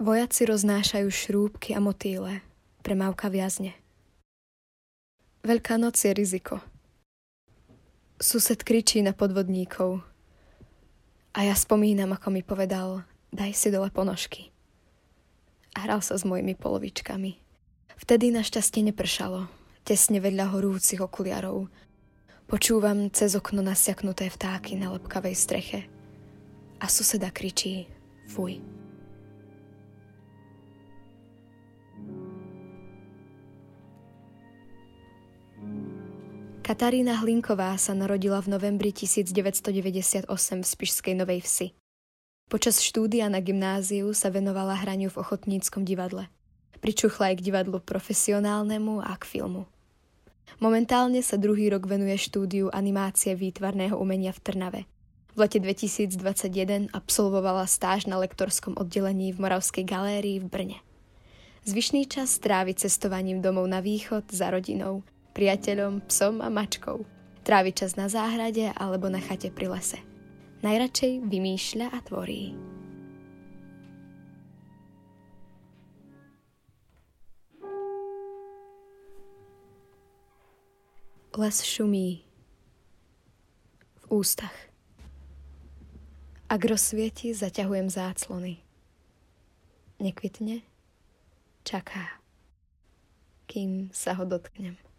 Vojaci roznášajú šrúbky a motýle pre mavka viazne. Veľká noc je riziko. Sused kričí na podvodníkov. A ja spomínam, ako mi povedal, daj si dole ponožky. A hral sa s mojimi polovičkami. Vtedy našťastie nepršalo, tesne vedľa horúcich okuliarov. Počúvam cez okno nasiaknuté vtáky na lepkavej streche. A suseda kričí, fuj. Katarína Hlinková sa narodila v novembri 1998 v Spišskej Novej Vsi. Počas štúdia na gymnáziu sa venovala hraniu v ochotníckom divadle. Pričuchla aj k divadlu profesionálnemu a k filmu. Momentálne sa druhý rok venuje štúdiu animácie výtvarného umenia v Trnave. V lete 2021 absolvovala stáž na lektorskom oddelení v Moravskej galérii v Brne. Zvyšný čas strávi cestovaním domov na východ za rodinou – priateľom, psom a mačkou. Trávi čas na záhrade alebo na chate pri lese. Najradšej vymýšľa a tvorí. Les šumí v ústach. Ak rozsvieti, zaťahujem záclony. Nekvitne, čaká, kým sa ho dotknem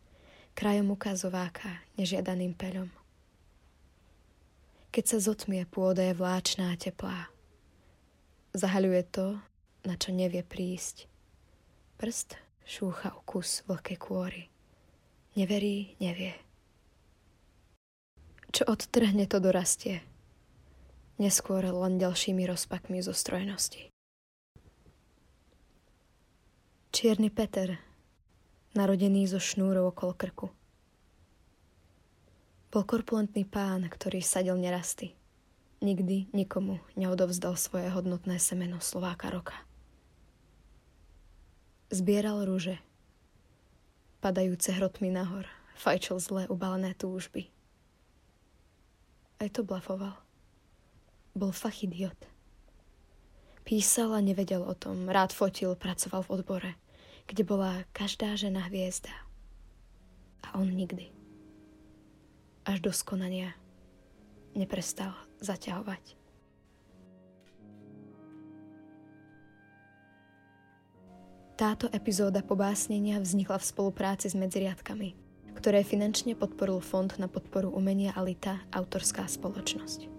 krajom ukazováka nežiadaným peľom. Keď sa zotmie pôda je vláčná teplá. Zahaľuje to, na čo nevie prísť. Prst šúcha o kus vlhkej kôry. Neverí, nevie. Čo odtrhne, to dorastie. Neskôr len ďalšími rozpakmi zo strojnosti. Čierny Peter narodený zo šnúrov okolo krku. Bol korpulentný pán, ktorý sadil nerasty. Nikdy nikomu neodovzdal svoje hodnotné semeno Slováka roka. Zbieral rúže, padajúce hrotmi nahor, fajčil zle ubalené túžby. Aj to blafoval. Bol fach idiot. Písal a nevedel o tom, rád fotil, pracoval v odbore – kde bola každá žena hviezda. A on nikdy. Až do skonania neprestal zaťahovať. Táto epizóda pobásnenia vznikla v spolupráci s medziriadkami, ktoré finančne podporil Fond na podporu umenia Alita autorská spoločnosť.